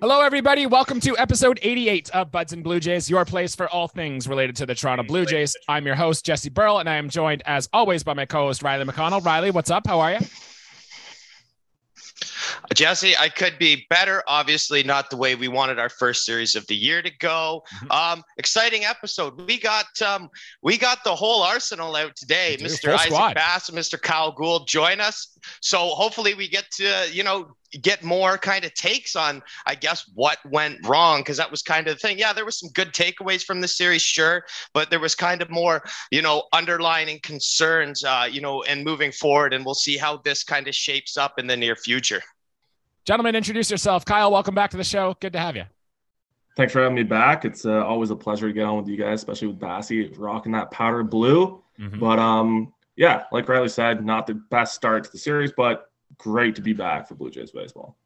Hello, everybody. Welcome to episode 88 of Buds and Blue Jays, your place for all things related to the Toronto Blue Jays. I'm your host, Jesse Burl, and I am joined, as always, by my co host, Riley McConnell. Riley, what's up? How are you? Jesse, I could be better. Obviously, not the way we wanted our first series of the year to go. Mm-hmm. Um, exciting episode. We got um, we got the whole arsenal out today. Mr. Isaac squad. Bass and Mr. Kyle Gould join us. So hopefully, we get to you know get more kind of takes on, I guess, what went wrong because that was kind of the thing. Yeah, there was some good takeaways from the series, sure, but there was kind of more, you know, underlining concerns, uh, you know, and moving forward, and we'll see how this kind of shapes up in the near future. Gentlemen, introduce yourself. Kyle, welcome back to the show. Good to have you. Thanks for having me back. It's uh, always a pleasure to get on with you guys, especially with Bassy rocking that powder blue. Mm-hmm. But um, yeah, like Riley said, not the best start to the series, but great to be back for Blue Jays baseball.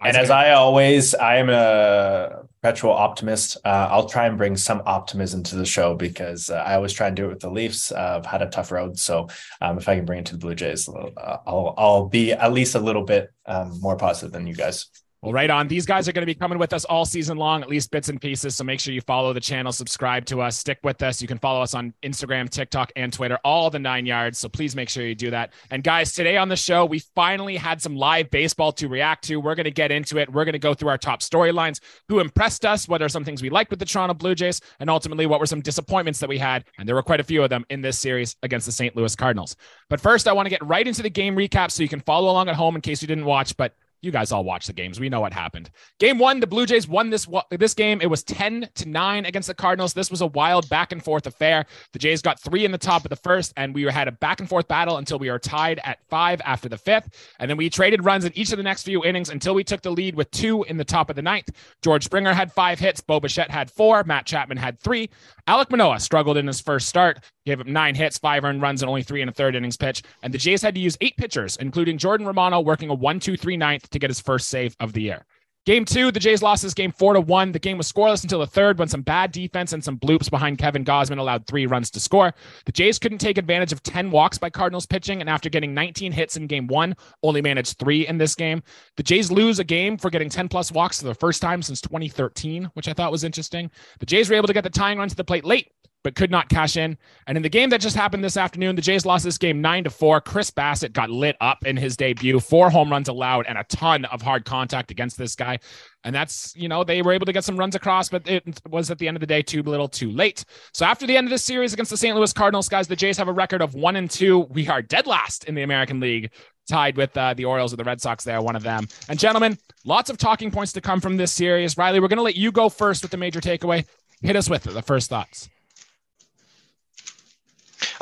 And as I always, I am a perpetual optimist. Uh, I'll try and bring some optimism to the show because uh, I always try and do it with the Leafs. Uh, I've had a tough road, so um, if I can bring it to the Blue Jays, uh, I'll I'll be at least a little bit um, more positive than you guys. Well, right on. These guys are going to be coming with us all season long, at least bits and pieces. So make sure you follow the channel, subscribe to us, stick with us. You can follow us on Instagram, TikTok, and Twitter, all the nine yards. So please make sure you do that. And guys, today on the show, we finally had some live baseball to react to. We're going to get into it. We're going to go through our top storylines, who impressed us, what are some things we liked with the Toronto Blue Jays, and ultimately what were some disappointments that we had. And there were quite a few of them in this series against the St. Louis Cardinals. But first, I want to get right into the game recap so you can follow along at home in case you didn't watch. But you guys all watch the games. We know what happened. Game one, the Blue Jays won this this game. It was 10 to 9 against the Cardinals. This was a wild back and forth affair. The Jays got three in the top of the first, and we had a back and forth battle until we were tied at five after the fifth. And then we traded runs in each of the next few innings until we took the lead with two in the top of the ninth. George Springer had five hits. Bo Bichette had four. Matt Chapman had three. Alek Manoah struggled in his first start, gave up nine hits, five earned runs, and only three in a third innings pitch. And the Jays had to use eight pitchers, including Jordan Romano working a one, two, three ninth to get his first save of the year. Game two, the Jays lost this game four to one. The game was scoreless until the third when some bad defense and some bloops behind Kevin Gausman allowed three runs to score. The Jays couldn't take advantage of 10 walks by Cardinals pitching, and after getting 19 hits in game one, only managed three in this game. The Jays lose a game for getting 10 plus walks for the first time since 2013, which I thought was interesting. The Jays were able to get the tying run to the plate late but could not cash in. And in the game that just happened this afternoon, the Jays lost this game nine to four. Chris Bassitt got lit up in his debut, four home runs allowed, and a ton of hard contact against this guy. And that's, you know, they were able to get some runs across, but it was at the end of the day too little too late. So after the end of this series against the St. Louis Cardinals, guys, the Jays have a record of one and two. We are dead last in the American League, tied with uh, the Orioles or the Red Sox there, one of them. And gentlemen, lots of talking points to come from this series. Riley, we're going to let you go first with the major takeaway. Hit us with it, the first thoughts.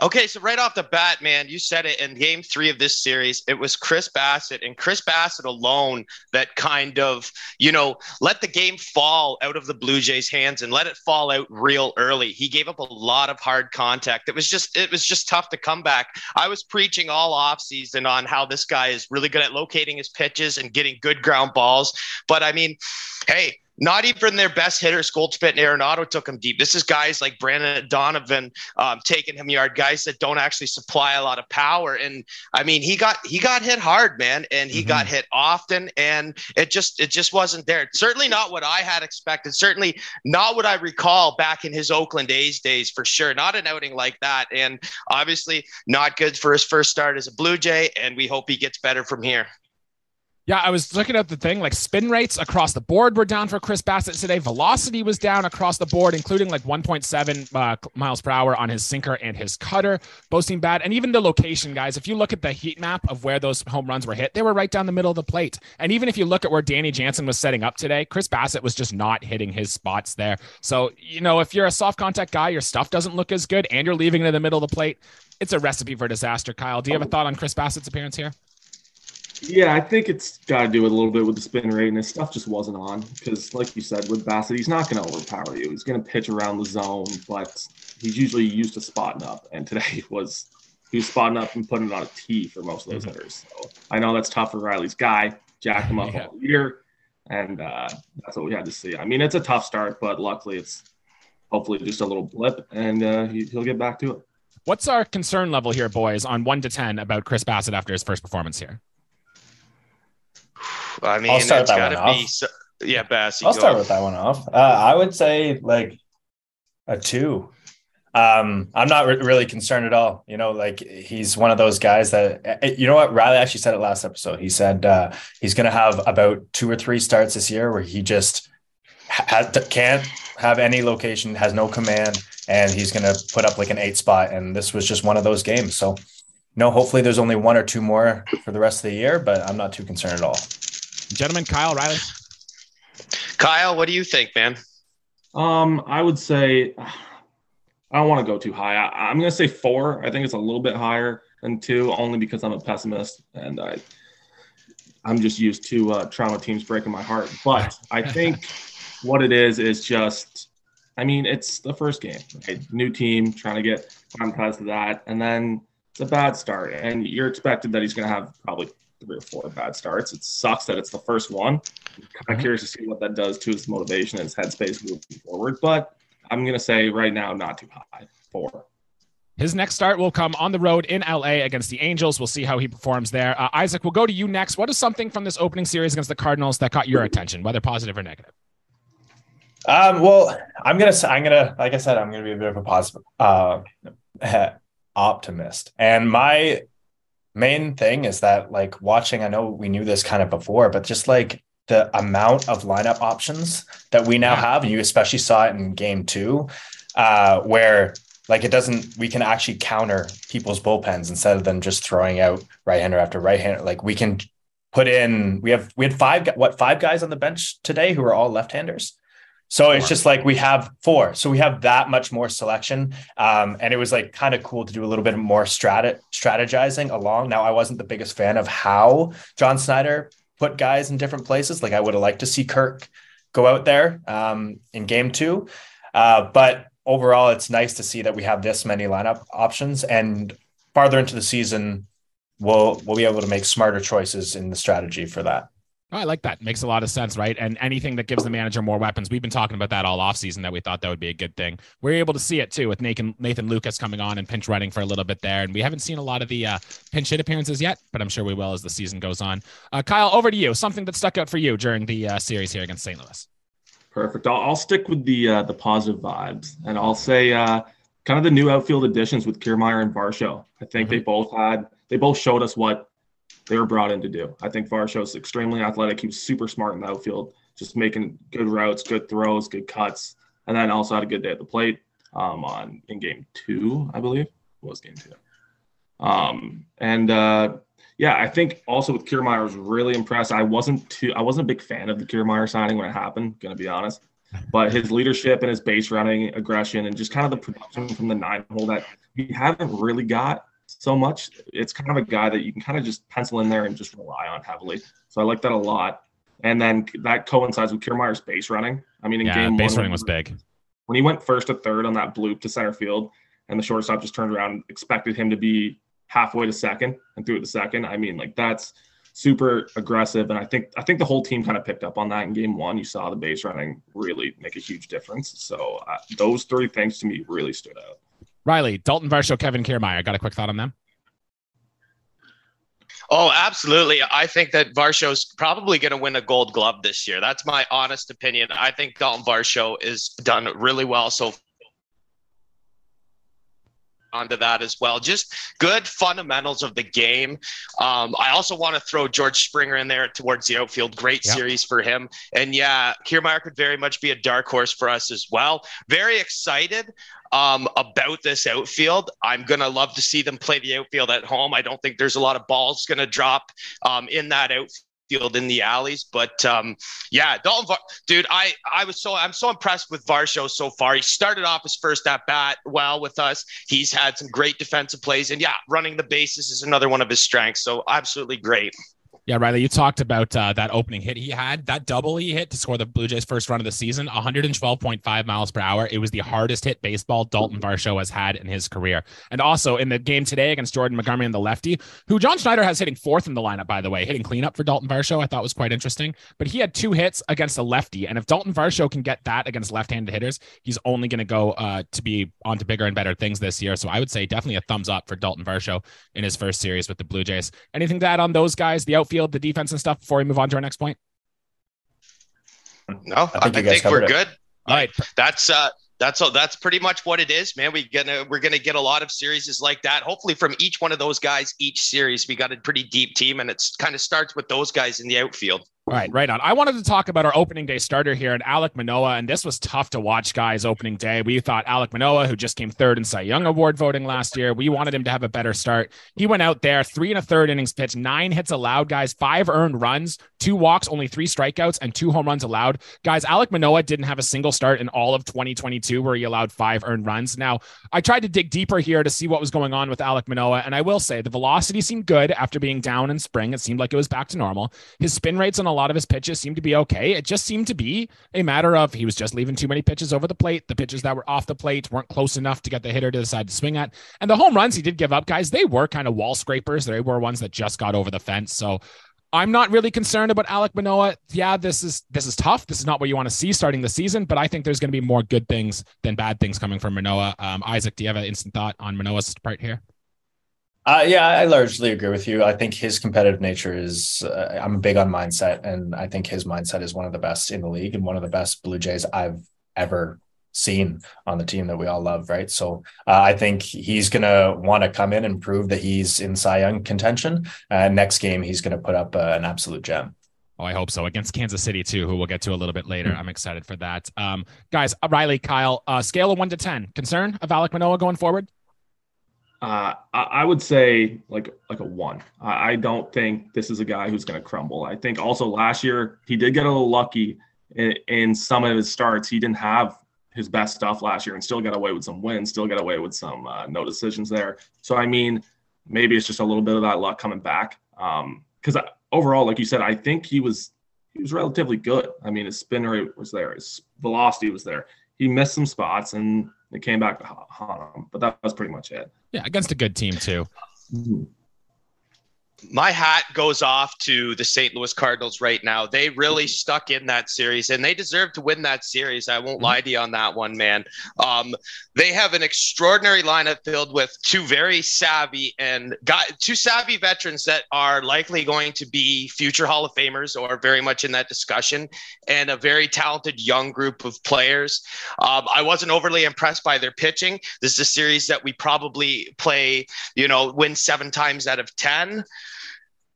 Okay, so right off the bat, man, you said it in game three of this series. It was Chris Bassitt and Chris Bassitt alone that kind of, you know, let the game fall out of the Blue Jays' hands and let it fall out real early. He gave up a lot of hard contact. It was just, it was just tough to come back. I was preaching all offseason on how this guy is really good at locating his pitches and getting good ground balls. But I mean, hey, not even their best hitters, Goldschmidt and Arenado, took him deep. This is guys like Brendan Donovan um, taking him yard, guys that don't actually supply a lot of power. And I mean, he got he got hit hard, man, and he mm-hmm. got hit often, and it just it just wasn't there. Certainly not what I had expected. Certainly not what I recall back in his Oakland A's days, for sure. Not an outing like that, and obviously not good for his first start as a Blue Jay. And we hope he gets better from here. Yeah, I was looking at the thing like spin rates across the board were down for Chris Bassitt today. Velocity was down across the board, including like 1.7 uh, miles per hour on his sinker and his cutter, Both boasting bad. And even the location, guys, if you look at the heat map of where those home runs were hit, they were right down the middle of the plate. And even if you look at where Danny Jansen was setting up today, Chris Bassitt was just not hitting his spots there. So, you know, if you're a soft contact guy, your stuff doesn't look as good and you're leaving it in the middle of the plate, it's a recipe for disaster. Kyle, do you have a thought on Chris Bassitt's appearance here? Yeah, I think it's got to do with a little bit with the spin rate, and his stuff just wasn't on. Because, like you said, with Bassitt, he's not going to overpower you. He's going to pitch around the zone, but he's usually used to spotting up. And today was he was spotting up and putting it on a tee for most of those mm-hmm. hitters. So I know that's tough for Riley's guy. Jacked him up yeah. all year, and uh, that's what we had to see. I mean, it's a tough start, but luckily it's hopefully just a little blip, and uh, he, he'll get back to it. What's our concern level here, boys, on one to ten about Chris Bassitt after his first performance here? I mean, it's got to be. So, Yeah, Bass. I'll start with that one off. Uh, I would say like a two. Um, I'm not re- really concerned at all. You know, like he's one of those guys that, eh, you know what, Riley actually said it last episode. He said uh, he's going to have about two or three starts this year where he just ha- can't have any location, has no command, and he's going to put up like an eight spot. And this was just one of those games. So, no, hopefully there's only one or two more for the rest of the year, but I'm not too concerned at all. Gentlemen, Kyle, Riley. Kyle, what do you think, man? Um, I would say I don't want to go too high. I, am going to say four. I think it's a little bit higher than two, only because I'm a pessimist and I, I'm just used to uh, trauma teams breaking my heart. But I think what it is is just, I mean, it's the first game, right? New team trying to get acclimatized to that, and then it's a bad start, and you're expected that he's going to have probably three or four bad starts. It sucks that it's the first one. I'm kind of mm-hmm. curious to see what that does to his motivation and his headspace moving forward. But I'm going to say right now, not too high. Four. His next start will come on the road in LA against the Angels. We'll see how he performs there. Uh, Isaac, we'll go to you next. What is something from this opening series against the Cardinals that caught your attention, whether positive or negative? Um, well, I'm gonna, I'm gonna, like I said, I'm gonna be a bit of a positive uh, optimist, and my main thing is that, like, watching. I know we knew this kind of before, but just like the amount of lineup options that we now have, and you especially saw it in game two, uh, where like it doesn't, we can actually counter people's bullpens instead of them just throwing out right hander after right hander. Like we can put in, we have, we had five, what, five guys on the bench today who are all left handers. So it's just like we have four. So we have that much more selection. Um, and it was like kind of cool to do a little bit more strat- strategizing along. Now, I wasn't the biggest fan of how John Schneider put guys in different places. Like I would have liked to see Kirk go out there um, in game two. Uh, but overall, it's nice to see that we have this many lineup options. And farther into the season, we'll we'll be able to make smarter choices in the strategy for that. Oh, I like that. Makes a lot of sense, right? And anything that gives the manager more weapons. We've been talking about that all offseason that we thought that would be a good thing. We're able to see it too with Nathan Nathan Lukes coming on and pinch running for a little bit there. And we haven't seen a lot of the uh, pinch hit appearances yet, but I'm sure we will as the season goes on. Uh, Kyle, over to you. Something that stuck out for you during the uh, series here against St. Louis. Perfect. I'll, I'll stick with the uh, the positive vibes, and I'll say uh, kind of the new outfield additions with Kiermaier and Varsho. I think mm-hmm. they both had they both showed us what they were brought in to do. I think Varsho's extremely athletic. He was super smart in the outfield, just making good routes, good throws, good cuts, and then also had a good day at the plate um, on in game two, I believe. Was game two. Um, and uh, yeah, I think also with Kiermaier, I was really impressed. I wasn't too, I wasn't a big fan of the Kiermaier signing when it happened. Gonna be honest, but his leadership and his base running aggression and just kind of the production from the nine hole that we haven't really got so much. It's kind of a guy that you can kind of just pencil in there and just rely on heavily. So I like that a lot. And then that coincides with Kiermaier's base running. I mean, in yeah, game base one, running was big. When he went first to third on that bloop to center field, and the shortstop just turned around and expected him to be halfway to second and threw it to second. I mean, like that's super aggressive. And I think I think the whole team kind of picked up on that in game one. You saw the base running really make a huge difference. So uh, those three things to me really stood out. Riley, Dalton Varsho, Kevin Kiermaier. Got a quick thought on them? Oh, absolutely. I think that Varsho's probably going to win a gold glove this year. That's my honest opinion. I think Dalton Varsho is done really well so onto that as well. Just good fundamentals of the game. Um, I also want to throw George Springer in there towards the outfield. Great yep. series for him. And yeah, Kiermaier could very much be a dark horse for us as well. Very excited um, about this outfield. I'm going to love to see them play the outfield at home. I don't think there's a lot of balls going to drop um, in that outfield field in the alleys. But um, yeah, Dalton, Var- dude, I I was so I'm so impressed with Varsho so far. He started off his first at bat well with us. He's had some great defensive plays, and yeah, running the bases is another one of his strengths. So absolutely great. Yeah, Riley, you talked about uh, that opening hit he had, that double he hit to score the Blue Jays' first run of the season, 112.5 miles per hour. It was the hardest hit baseball Dalton Varsho has had in his career. And also in the game today against Jordan Montgomery and the lefty, who John Schneider has hitting fourth in the lineup, by the way, hitting cleanup for Dalton Varsho, I thought was quite interesting. But he had two hits against a lefty. And if Dalton Varsho can get that against left handed hitters, he's only going to go uh, to be on to bigger and better things this year. So I would say definitely a thumbs up for Dalton Varsho in his first series with the Blue Jays. Anything to add on those guys, the outfield, the defense and stuff before we move on to our next point? No, I think, I think we're it. good. All right. That's uh that's all that's pretty much what it is man we gonna we're gonna get a lot of series like that hopefully from each one of those guys each series we got a pretty deep team and it's kind of starts with those guys in the outfield all right, right on. I wanted to talk about our opening day starter here and Alek Manoah. and this was tough to watch, guys. Opening day, we thought Alek Manoah, who just came third in Cy Young Award voting last year, we wanted him to have a better start. He went out there, three and a third innings pitched, nine hits allowed, guys, five earned runs, two walks, only three strikeouts, and two home runs allowed. Guys, Alek Manoah didn't have a single start in all of 2022 where he allowed five earned runs. Now, I tried to dig deeper here to see what was going on with Alek Manoah. and I will say the velocity seemed good after being down in spring. It seemed like it was back to normal. His spin rates on a lot of his pitches seemed to be okay. It just seemed to be a matter of he was just leaving too many pitches over the plate. The pitches that were off the plate weren't close enough to get the hitter to decide to swing at. And the home runs he did give up, guys, they were kind of wall scrapers. They were ones that just got over the fence. So I'm not really concerned about Alek Manoah. Yeah, this is this is tough. This is not what you want to see starting the season, but I think there's going to be more good things than bad things coming from Manoah. Um, Isaac, do you have an instant thought on Manoah's part here? Uh, yeah, I largely agree with you. I think his competitive nature is, uh, I'm big on mindset, and I think his mindset is one of the best in the league and one of the best Blue Jays I've ever seen on the team that we all love, right? So uh, I think he's going to want to come in and prove that he's in Cy Young contention. Uh, next game, he's going to put up uh, an absolute gem. Oh, I hope so. Against Kansas City, too, who we'll get to a little bit later. Mm-hmm. I'm excited for that. Um, guys, Riley, Kyle, uh, scale of one to 10, concern of Alek Manoah going forward? Uh, I would say like like a one. I don't think this is a guy who's going to crumble. I think also last year he did get a little lucky in, in, some of his starts. He didn't have his best stuff last year and still got away with some wins, still got away with some uh, no decisions there. So I mean, maybe it's just a little bit of that luck coming back. Because um, overall, like you said, I think he was he was relatively good. I mean, his spin rate was there, his velocity was there. He missed some spots and it came back to haunt them, but that was pretty much it. Yeah, against a good team too. Mm-hmm. Mm-hmm my hat goes off to the St. Louis Cardinals right now. They really stuck in that series and they deserve to win that series. I won't mm-hmm. lie to you on that one, man. Um, they have an extraordinary lineup filled with two very savvy and got two savvy veterans that are likely going to be future Hall of Famers or very much in that discussion, and a very talented young group of players. Um, I wasn't overly impressed by their pitching. This is a series that we probably play, you know, win seven times out of 10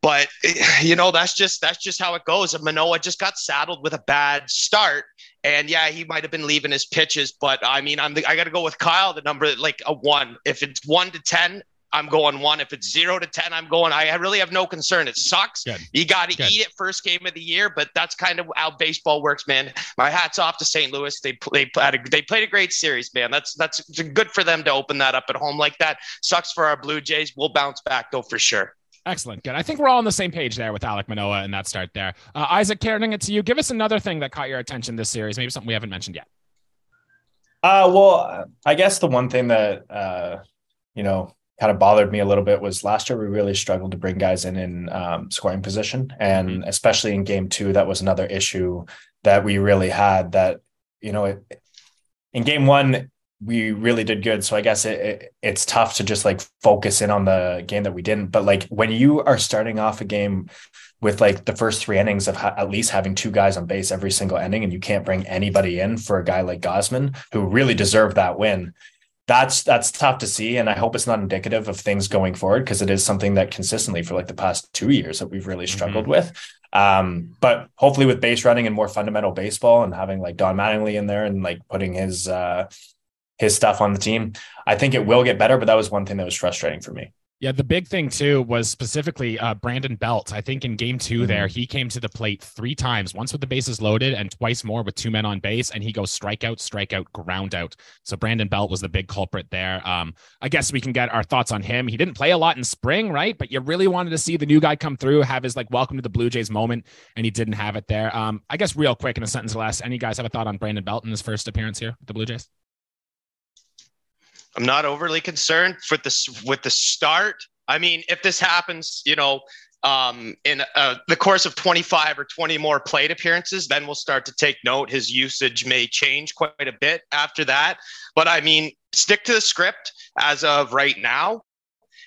but you know that's just that's just how it goes. And Manoah just got saddled with a bad start, and yeah, he might have been leaving his pitches, but I mean, I'm the, I got to go with Kyle. The number like a one. If it's one to ten, I'm going one. If it's zero to ten, I'm going. I really have no concern. It sucks. Good. You got to eat it first game of the year, but that's kind of how baseball works, man. My hats off to St. Louis. They they a, they played a great series, man. That's that's good for them to open that up at home like that. Sucks for our Blue Jays. We'll bounce back though for sure. Excellent. Good. I think we're all on the same page there with Alek Manoah and that start there. Uh, Isaac, carrying it to you. Give us another thing that caught your attention this series, maybe something we haven't mentioned yet. Uh, well, I guess the one thing that, uh, you know, kind of bothered me a little bit was last year we really struggled to bring guys in in um, scoring position. And mm-hmm. especially in game two, that was another issue that we really had that, you know, it, in game one, we really did good. So I guess it, it, it's tough to just like focus in on the game that we didn't. But like when you are starting off a game with like the first three innings of ha- at least having two guys on base every single inning, and you can't bring anybody in for a guy like Gausman who really deserved that win. That's that's tough to see, and I hope it's not indicative of things going forward because it is something that consistently for like the past two years that we've really struggled mm-hmm. with. Um, but hopefully with base running and more fundamental baseball and having like Don Mattingly in there and like putting his uh, his stuff on the team. I think it will get better, but that was one thing that was frustrating for me. Yeah, the big thing too was specifically uh, Brandon Belt. I think in game 2 mm-hmm. there, he came to the plate three times, once with the bases loaded and twice more with two men on base, and he goes strikeout, strikeout, ground out. So Brandon Belt was the big culprit there. Um, I guess we can get our thoughts on him. He didn't play a lot in spring, right? But you really wanted to see the new guy come through, have his like welcome to the Blue Jays moment, and he didn't have it there. Um, I guess real quick in a sentence or less, any guys have a thought on Brandon Belt in his first appearance here with the Blue Jays? I'm not overly concerned with this with the start. I mean, if this happens, you know, um, in uh, the course of 25 or 20 more plate appearances, then we'll start to take note. His usage may change quite a bit after that. But I mean, stick to the script as of right now.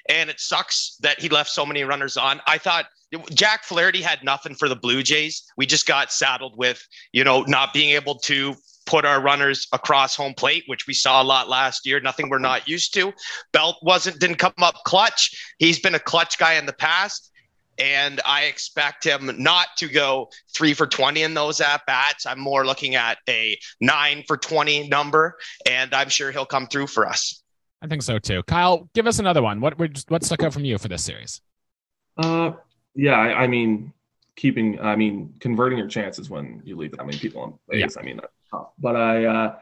and it sucks that he left so many runners on. I thought Jack Flaherty had nothing for the Blue Jays. We just got saddled with, you know, not being able to put our runners across home plate, which we saw a lot last year. Nothing we're not used to. Belt wasn't didn't come up clutch. He's been a clutch guy in the past. And I expect him not to go three for 20 in those at bats. I'm more looking at a nine for 20 number, and I'm sure he'll come through for us. I think so too. Kyle, give us another one. What what stuck out from you for this series? Uh, yeah, I, I mean, keeping, I mean, converting your chances when you leave that many people on base. Yeah. I mean, that's tough. But I uh,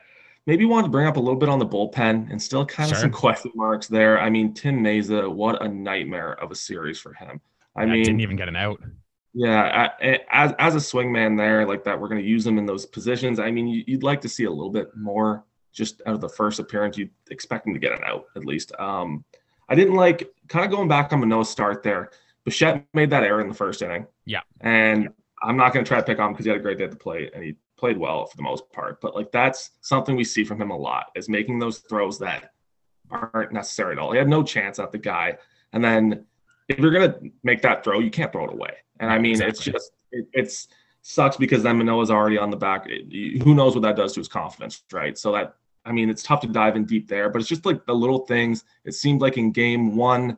maybe wanted to bring up a little bit on the bullpen and still kind of sure. some question marks there. I mean, Tim Mayza, what a nightmare of a series for him. I yeah, mean, didn't even get an out. Yeah, as as a swingman there, like that, we're going to use him in those positions. I mean, you'd like to see a little bit more just out of the first appearance. You'd expect him to get an out at least. Um, I didn't like kind of going back on Manoah's start there. Bichette made that error in the first inning. Yeah, and I'm not going to try to pick on him because he had a great day at the plate and he played well for the most part. But like that's something we see from him a lot is making those throws that aren't necessary at all. He had no chance at the guy, and then if you're gonna make that throw, you can't throw it away. And I mean, exactly. it's just it, it's sucks because then Manoah's already on the back. It, who knows what that does to his confidence, right? So that I mean, it's tough to dive in deep there, but it's just like the little things. It seemed like in game one,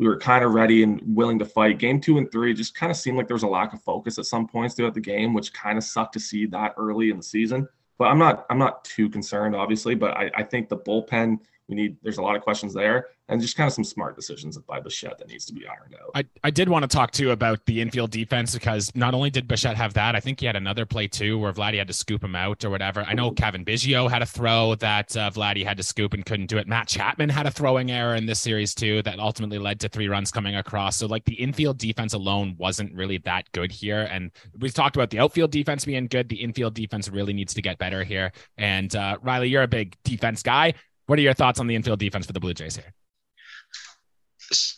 we were kind of ready and willing to fight. Game two and three just kind of seemed like there was a lack of focus at some points throughout the game, which kind of sucked to see that early in the season. But I'm not I'm not too concerned, obviously. But I, I think the bullpen we need there's a lot of questions there and just kind of some smart decisions by Bichette that needs to be ironed out. I, I did want to talk too about the infield defense because not only did Bichette have that, I think he had another play too where Vladdy had to scoop him out or whatever. I know Cavan Biggio had a throw that uh, Vladdy had to scoop and couldn't do it. Matt Chapman had a throwing error in this series too that ultimately led to three runs coming across. So like the infield defense alone wasn't really that good here. And we've talked about the outfield defense being good. The infield defense really needs to get better here. And uh, Riley, you're a big defense guy. What are your thoughts on the infield defense for the Blue Jays here?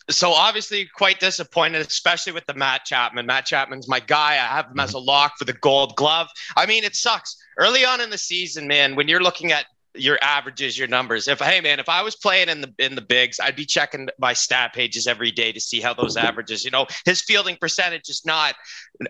So obviously quite disappointed, especially with the Matt Chapman. Matt Chapman's my guy. I have him as a lock for the Gold Glove. I mean, it sucks early on in the season, man. When you're looking at your averages, your numbers. If hey man, if I was playing in the in the bigs, I'd be checking my stat pages every day to see how those averages. You know, his fielding percentage is not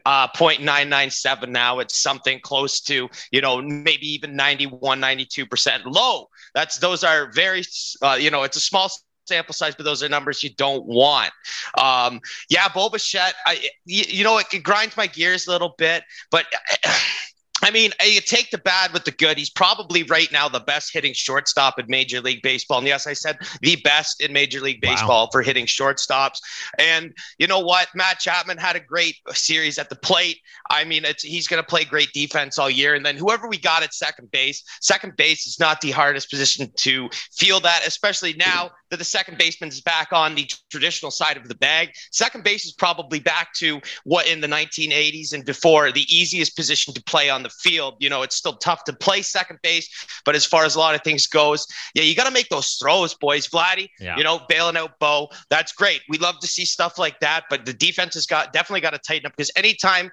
uh 0.997 now. It's something close to, you know, maybe even 91, 92% low. That's those are very uh, you know, it's a small sample size, but those are numbers you don't want. Um, yeah, Bo Bichette, I, you, you know, it, it grinds my gears a little bit, but I mean, uh, you take the bad with the good. He's probably right now the best hitting shortstop in Major League Baseball. And yes, I said the best in Major League Baseball wow. for hitting shortstops. And you know what? Matt Chapman had a great series at the plate. I mean, he's going to play great defense all year. And then whoever we got at second base, second base is not the hardest position to feel that, especially now that the second baseman is back on the traditional side of the bag. Second base is probably back to what in the 1980s and before the easiest position to play on the field. You know, it's still tough to play second base, but as far as a lot of things goes, yeah, you got to make those throws, boys. Vladdy, yeah. you know, bailing out Bo, that's great. We love to see stuff like that, but the defense has got definitely got to tighten up because anytime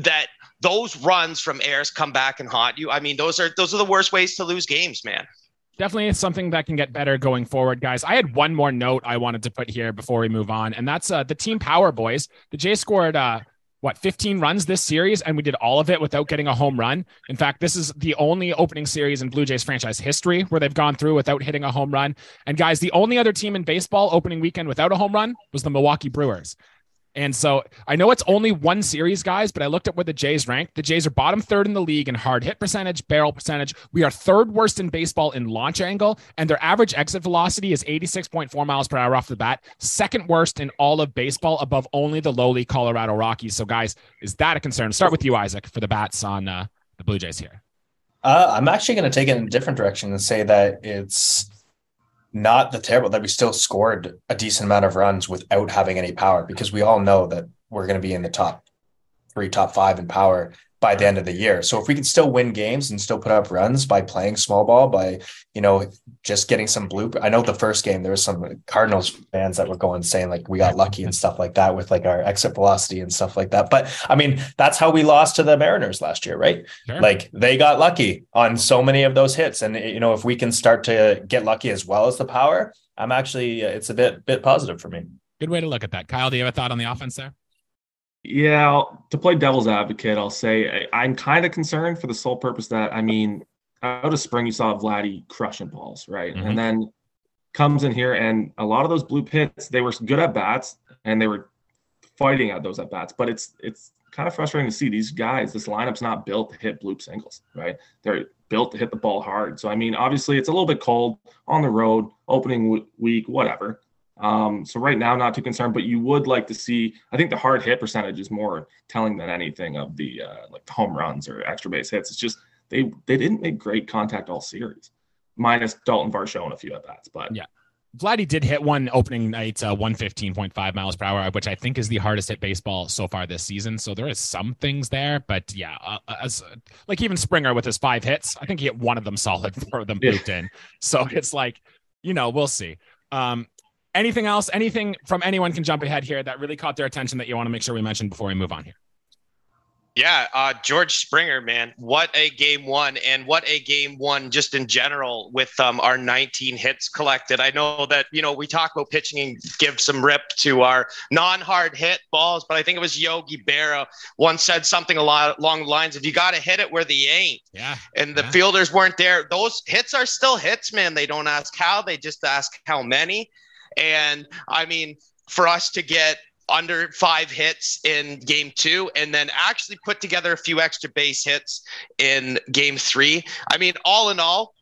that those runs from airs come back and haunt you, I mean, those are those are the worst ways to lose games, man definitely something that can get better going forward, guys. I had one more note I wanted to put here before we move on, and that's uh, the team power boys. The Jays scored uh, what 15 runs this series and we did all of it without getting a home run in fact this is the only opening series in blue jays franchise history where they've gone through without hitting a home run and guys the only other team in baseball opening weekend without a home run was the milwaukee brewers and so I know it's only one series, guys, but I looked at where the Jays rank. The Jays are bottom third in the league in hard hit percentage, barrel percentage. We are third worst in baseball in launch angle, and their average exit velocity is 86.4 miles per hour off the bat, second worst in all of baseball, above only the lowly Colorado Rockies. So, guys, is that a concern? Start with you, Isaac, for the bats on uh, the Blue Jays here. Uh, I'm actually going to take it in a different direction and say that it's not the terrible that we still scored a decent amount of runs without having any power because we all know that we're going to be in the top three, top five in power by the end of the year. So if we can still win games and still put up runs by playing small ball, by you know just getting some bloop. I know the first game there was some Cardinals fans that were going saying like we got lucky and stuff like that with like our exit velocity and stuff like that. But I mean that's how we lost to the Mariners last year, right? Sure. Like they got lucky on so many of those hits, and you know if we can start to get lucky as well as the power, I'm actually it's a bit bit positive for me. Good way to look at that. Kyle, do you have a thought on the offense there? Yeah, to play devil's advocate, I'll say I, am kind of concerned for the sole purpose that I mean, out of spring you saw Vladdy crushing balls, right? Mm-hmm. And then comes in here and a lot of those blue pits, they were good at bats and they were fighting at those at bats, but it's it's kind of frustrating to see these guys. This lineup's not built to hit bloop singles, right? They're built to hit the ball hard. So I mean, obviously it's a little bit cold on the road, opening w- week, whatever. Um, so right now, not too concerned, but you would like to see. I think the hard hit percentage is more telling than anything of the uh, like the home runs or extra base hits. It's just they they didn't make great contact all series, minus Dalton Varsho and a few at bats. But yeah, Vladdy did hit one opening night, uh, 115.5 miles per hour, which I think is the hardest hit baseball so far this season. So there is some things there, but yeah, uh, uh like even Springer with his five hits, I think he hit one of them solid for them looped in. So it's like, you know, we'll see. Um, anything else? Anything from anyone can jump ahead here that really caught their attention that you want to make sure we mention before we move on here? Yeah, uh, George Springer, man, what a game one, and what a game one just in general with um, our 19 hits collected. I know that you know we talk about pitching and give some rip to our non-hard hit balls, but I think it was Yogi Berra once said something a lot along the lines of "You got to hit it where they ain't." Yeah, and the yeah. fielders weren't there. Those hits are still hits, man. They don't ask how, they just ask how many. And I mean, for us to get under five hits in game two and then actually put together a few extra base hits in game three. I mean, all in all,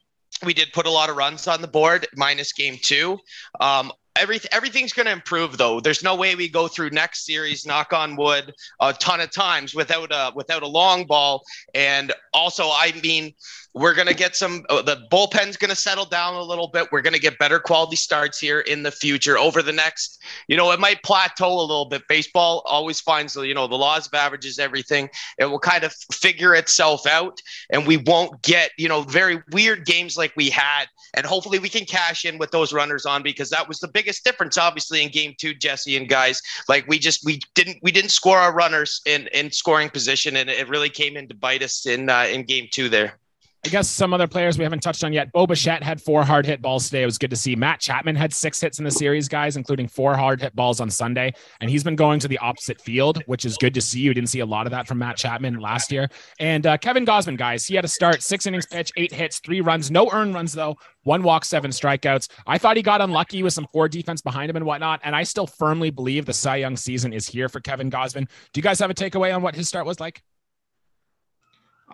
we did put a lot of runs on the board minus game two. Um, everything everything's going to improve though. There's no way we go through next series knock on wood a ton of times without a without a long ball. And also i mean we're going to get some uh, the bullpen's going to settle down a little bit. We're going to get better quality starts here in the future over the next you know it might plateau a little bit. Baseball always finds you know the laws of averages everything. It will kind of figure itself out and we won't get you know very weird games like we had. And hopefully we can cash in with those runners on because that was the biggest difference obviously in game 2 Jesse and guys. Like we just we didn't we didn't score our runners in in scoring position and it really came in to bite us in uh, in game 2 there I guess some other players we haven't touched on yet. Bo Bichette had four hard hit balls today. It was good to see. Matt Chapman had six hits in the series, guys, including four hard hit balls on Sunday. And he's been going to the opposite field, which is good to see. You didn't see a lot of that from Matt Chapman last year. And uh, Kevin Gausman, guys, he had a start, six innings pitch, eight hits, three runs, no earned runs, though, one walk, seven strikeouts. I thought he got unlucky with some poor defense behind him and whatnot. And I still firmly believe the Cy Young season is here for Kevin Gausman. Do you guys have a takeaway on what his start was like?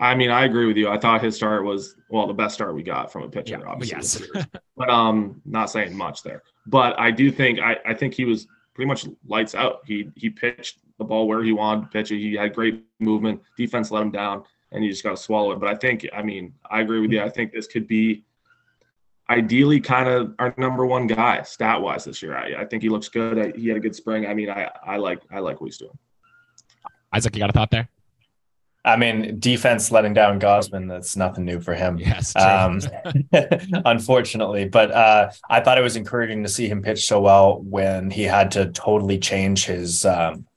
I mean, I agree with you. I thought his start was well the best start we got from a pitcher, yeah, obviously. Yes. but um, not saying much there. But I do think I, I think he was pretty much lights out. He he pitched the ball where he wanted to pitch it. He had great movement. Defense let him down, and he just got to swallow it. But I think, I mean, I agree with you. I think this could be ideally kind of our number one guy stat wise this year. I, I think he looks good. I, he had a good spring. I mean, I I like I like what he's doing. Isaac, you got a thought there? I mean, defense letting down Gausman, that's nothing new for him. Yes. Um, unfortunately. But uh, I thought it was encouraging to see him pitch so well when he had to totally change his um,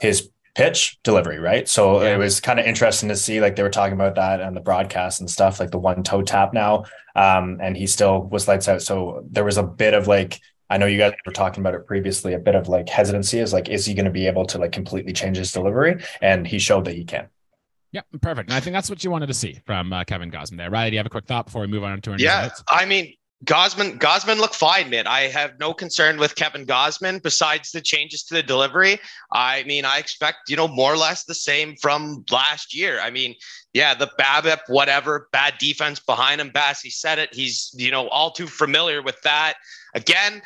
his pitch delivery, right? So yeah. it was kind of interesting to see, like they were talking about that on the broadcast and stuff, like the one toe tap now. Um, and he still was lights out. So there was a bit of like I know you guys were talking about it previously, a bit of like hesitancy is like, is he going to be able to like completely change his delivery? And he showed that he can. Yeah, perfect. And I think that's what you wanted to see from uh, Kevin Gausman there. Riley, do you have a quick thought before we move on to our Yeah, I mean, Gausman, Gosman looked fine, man. I have no concern with Kevin Gausman besides the changes to the delivery. I mean, I expect, you know, more or less the same from last year. I mean, yeah, the BABIP, whatever, bad defense behind him. Bassy said it. He's, you know, all too familiar with that. Again,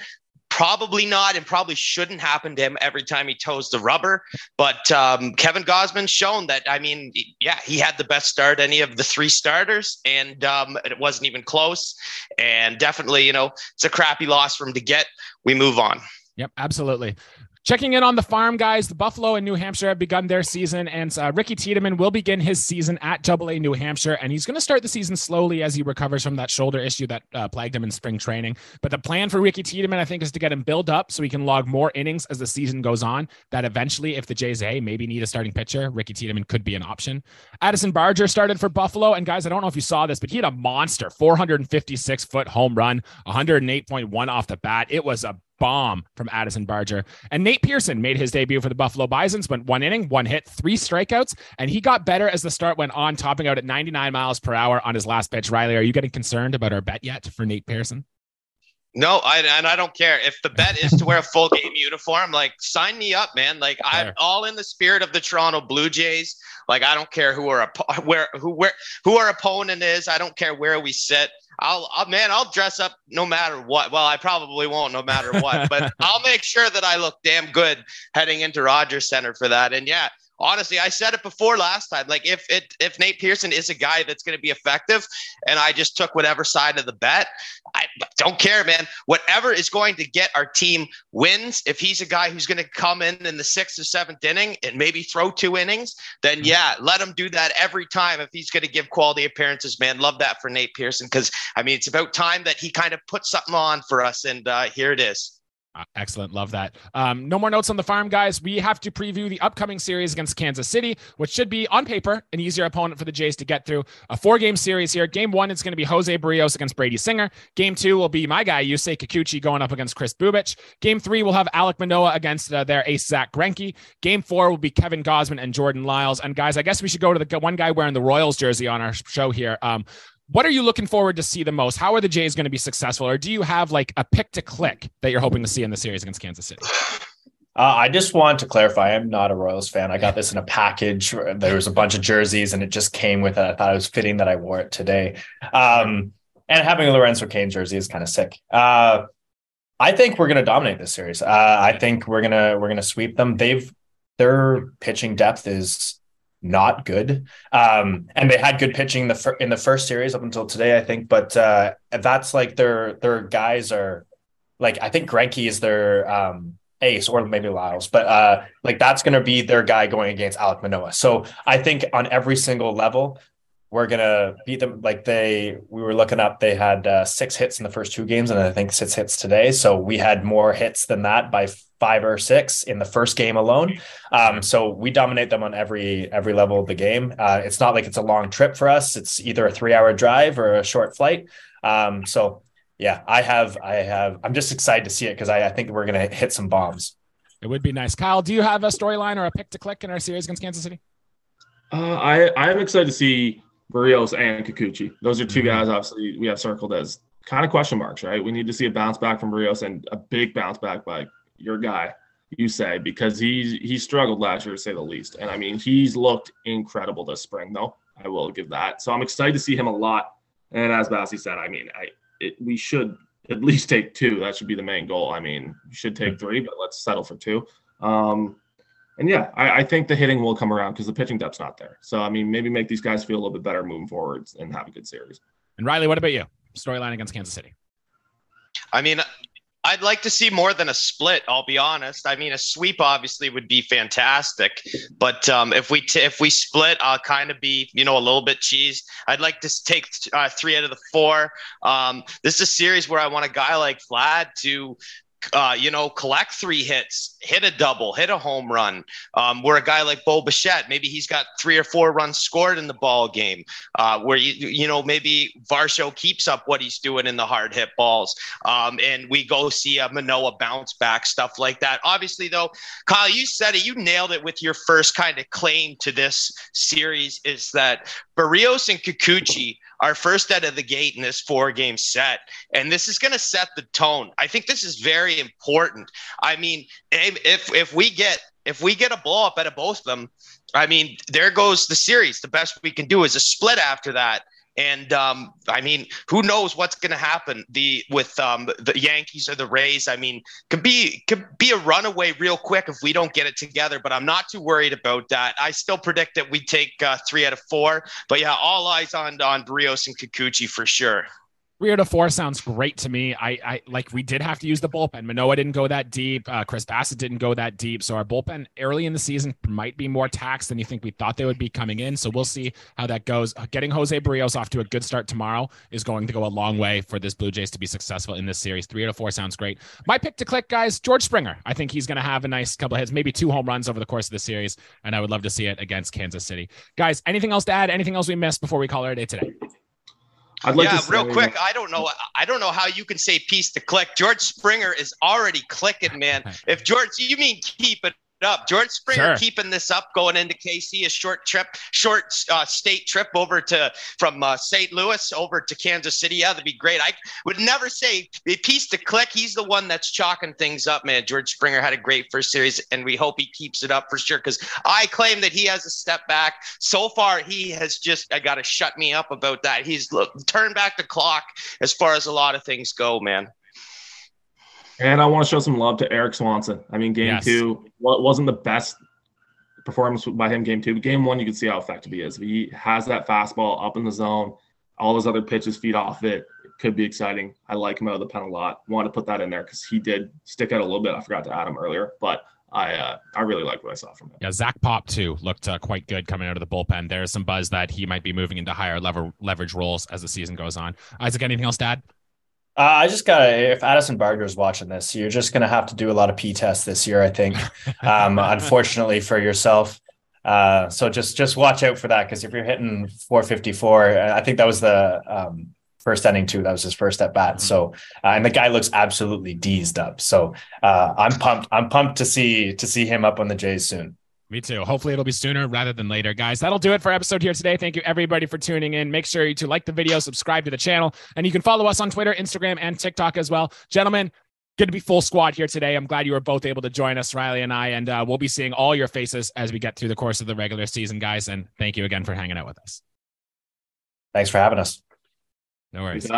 probably not and probably shouldn't happen to him every time he toes the rubber. But um, Kevin Gausman's shown that, I mean, yeah, he had the best start any of the three starters, and um, it wasn't even close. And definitely, you know, it's a crappy loss for him to get. We move on. Yep, absolutely. Checking in on the farm, guys. The Buffalo and New Hampshire have begun their season, and uh, Ricky Tiedemann will begin his season at Double A New Hampshire, and he's going to start the season slowly as he recovers from that shoulder issue that uh, plagued him in spring training. But the plan for Ricky Tiedemann, I think, is to get him built up so he can log more innings as the season goes on. That eventually, if the Jays A maybe need a starting pitcher, Ricky Tiedemann could be an option. Addison Barger started for Buffalo, and guys, I don't know if you saw this, but he had a monster 456 foot home run, 108.1 off the bat. It was a bomb from Addison Barger. And Nate Pearson made his debut for the Buffalo Bisons, went one inning, one hit, three strikeouts, and he got better as the start went on, topping out at 99 miles per hour on his last pitch. Riley, are you getting concerned about our bet yet for Nate Pearson? No, I, and I don't care if the bet is to wear a full game uniform. Like, sign me up, man. Like, I'm all in the spirit of the Toronto Blue Jays. Like, I don't care who our where who where who our opponent is. I don't care where we sit. I'll, I'll, man, I'll dress up no matter what. Well, I probably won't no matter what, but I'll make sure that I look damn good heading into Rogers Center for that. And yeah, honestly, I said it before last time. Like if it if Nate Pearson is a guy that's going to be effective, and I just took whatever side of the bet, I don't care, man. Whatever is going to get our team wins. If he's a guy who's going to come in in the sixth or seventh inning and maybe throw two innings, then mm-hmm. yeah, let him do that every time. If he's going to give quality appearances, man, love that for Nate Pearson because I mean it's about time that he kind of put something on for us, and uh, here it is. Uh, excellent. Love that. Um, no more notes on the farm, guys. We have to preview the upcoming series against Kansas City, which should be on paper an easier opponent for the Jays to get through. A four game series here. Game one is going to be Jose Berrios against Brady Singer. Game two will be my guy, Yusei Kikuchi, going up against Kris Bubic. Game three will have Alek Manoah against uh, their ace, Zach Greinke. Game four will be Kevin Gausman and Jordan Lyles. And guys, I guess we should go to the one guy wearing the Royals jersey on our show here. Um, what are you looking forward to see the most? How are the Jays going to be successful? Or do you have like a pick to click that you're hoping to see in the series against Kansas City? Uh, I just want to clarify, I'm not a Royals fan. I got this in a package. There was a bunch of jerseys and it just came with it. I thought it was fitting that I wore it today. Um, and having a Lorenzo Cain jersey is kind of sick. Uh, I think we're going to dominate this series. Uh, I think we're gonna we're gonna sweep them. They've their pitching depth is not good. Um, and they had good pitching in the fir- in the first series up until today, I think. But uh, that's like their their guys are like I think Greinke is their um, ace or maybe Lyles, but uh, like that's going to be their guy going against Alek Manoah. So I think on every single level, we're gonna beat them. Like they, we were looking up, they had uh, six hits in the first two games, and I think six hits today. So we had more hits than that by five or six in the first game alone. Um, so we dominate them on every every level of the game. Uh, it's not like it's a long trip for us. It's either a three hour drive or a short flight. Um, so yeah, I have I have I'm just excited to see it because I, I think we're gonna hit some bombs. It would be nice. Kyle, do you have a storyline or a pick to click in our series against Kansas City? Uh, I I'm excited to see Berrios and Kikuchi. Those are 2 mm-hmm. guys obviously we have circled as kind of question marks, right? We need to see a bounce back from Berrios and a big bounce back by your guy, Yusei, because he's he struggled last year to say the least. And I mean, he's looked incredible this spring, though. I will give that. So I'm excited to see him a lot. And as Bassy said, I mean, I it, we should at least take two. That should be the main goal. I mean, you should take three, but let's settle for two. Um, and yeah, I, I, think the hitting will come around because the pitching depth's not there. So I mean, maybe make these guys feel a little bit better moving forwards and have a good series. And Riley, what about you? Storyline against Kansas City. I mean, I'd like to see more than a split. I'll be honest. I mean, a sweep obviously would be fantastic, but um, if we t- if we split, I'll kind of be you know a little bit cheesed. I'd like to take uh, three out of the four. Um, this is a series where I want a guy like Vlad to uh, you know, collect three hits, hit a double, hit a home run. Um, where a guy like Bo Bichette, maybe he's got three or four runs scored in the ball game. Uh, where you you know maybe Varsho keeps up what he's doing in the hard hit balls, um, and we go see a Manoah bounce back stuff like that. Obviously, though, Kyle, you said it, you nailed it with your first kind of claim to this series is that Berrios and Kikuchi our first out of the gate in this four game set. And this is going to set the tone. I think this is very important. I mean, if, if we get, if we get a blow up out of both of them, I mean, there goes the series. The best we can do is a split after that. And um, I mean, who knows what's going to happen the with um, the Yankees or the Rays? I mean, could be could be a runaway real quick if we don't get it together. But I'm not too worried about that. I still predict that we take uh, three out of four. But yeah, all eyes on on Berrios and Kikuchi for sure. Three of four sounds great to me. I, I like we did have to use the bullpen. Manoah didn't go that deep. Uh, Chris Bassitt didn't go that deep. So our bullpen early in the season might be more taxed than you think we thought they would be coming in. So we'll see how that goes. Getting Jose Berrios off to a good start tomorrow is going to go a long way for this Blue Jays to be successful in this series. Three out of four sounds great. My pick to click, guys, George Springer. I think he's going to have a nice couple of hits, maybe two home runs over the course of the series, and I would love to see it against Kansas City. Guys, anything else to add? Anything else we missed before we call it a day today? I'd like yeah, real quick. I don't know. I don't know how you can say piece to click. George Springer is already clicking, man. If George, you mean keep it up. George Springer sure. keeping this up, going into KC, a short trip, short uh, state trip over to from uh, St. Louis over to Kansas City. Yeah, that'd be great. I would never say a piece to click. He's the one that's chalking things up, man. George Springer had a great first series, and we hope he keeps it up for sure. Because I claim that he has a step back. So far, he has just I got to shut me up about that. He's look, turned back the clock as far as a lot of things go, man. And I want to show some love to Erik Swanson. I mean, game yes. two wasn't the best performance by him. Game two, but game one, you can see how effective he is. He has that fastball up in the zone. All his other pitches feed off it. it could be exciting. I like him out of the pen a lot. Want to put that in there because he did stick out a little bit. I forgot to add him earlier, but I uh, I really like what I saw from him. Yeah, Zach Pop too looked uh, quite good coming out of the bullpen. There's some buzz that he might be moving into higher level leverage roles as the season goes on. Isaac, anything else to add? Uh, I just got to, if Addison Barger is watching this, you're just going to have to do a lot of P tests this year, I think, um, unfortunately for yourself. Uh, so just just watch out for that because if you're hitting 454, I think that was the um, first inning too. That was his first at bat. Mm-hmm. So uh, and the guy looks absolutely deezed up. So uh, I'm pumped. I'm pumped to see to see him up on the Jays soon. Me too. Hopefully it'll be sooner rather than later, guys. That'll do it for episode here today. Thank you everybody for tuning in. Make sure to like the video, subscribe to the channel, and you can follow us on Twitter, Instagram, and TikTok as well. Gentlemen, good to be full squad here today. I'm glad you were both able to join us, Riley and I, and uh, we'll be seeing all your faces as we get through the course of the regular season, guys. And thank you again for hanging out with us. Thanks for having us. No worries.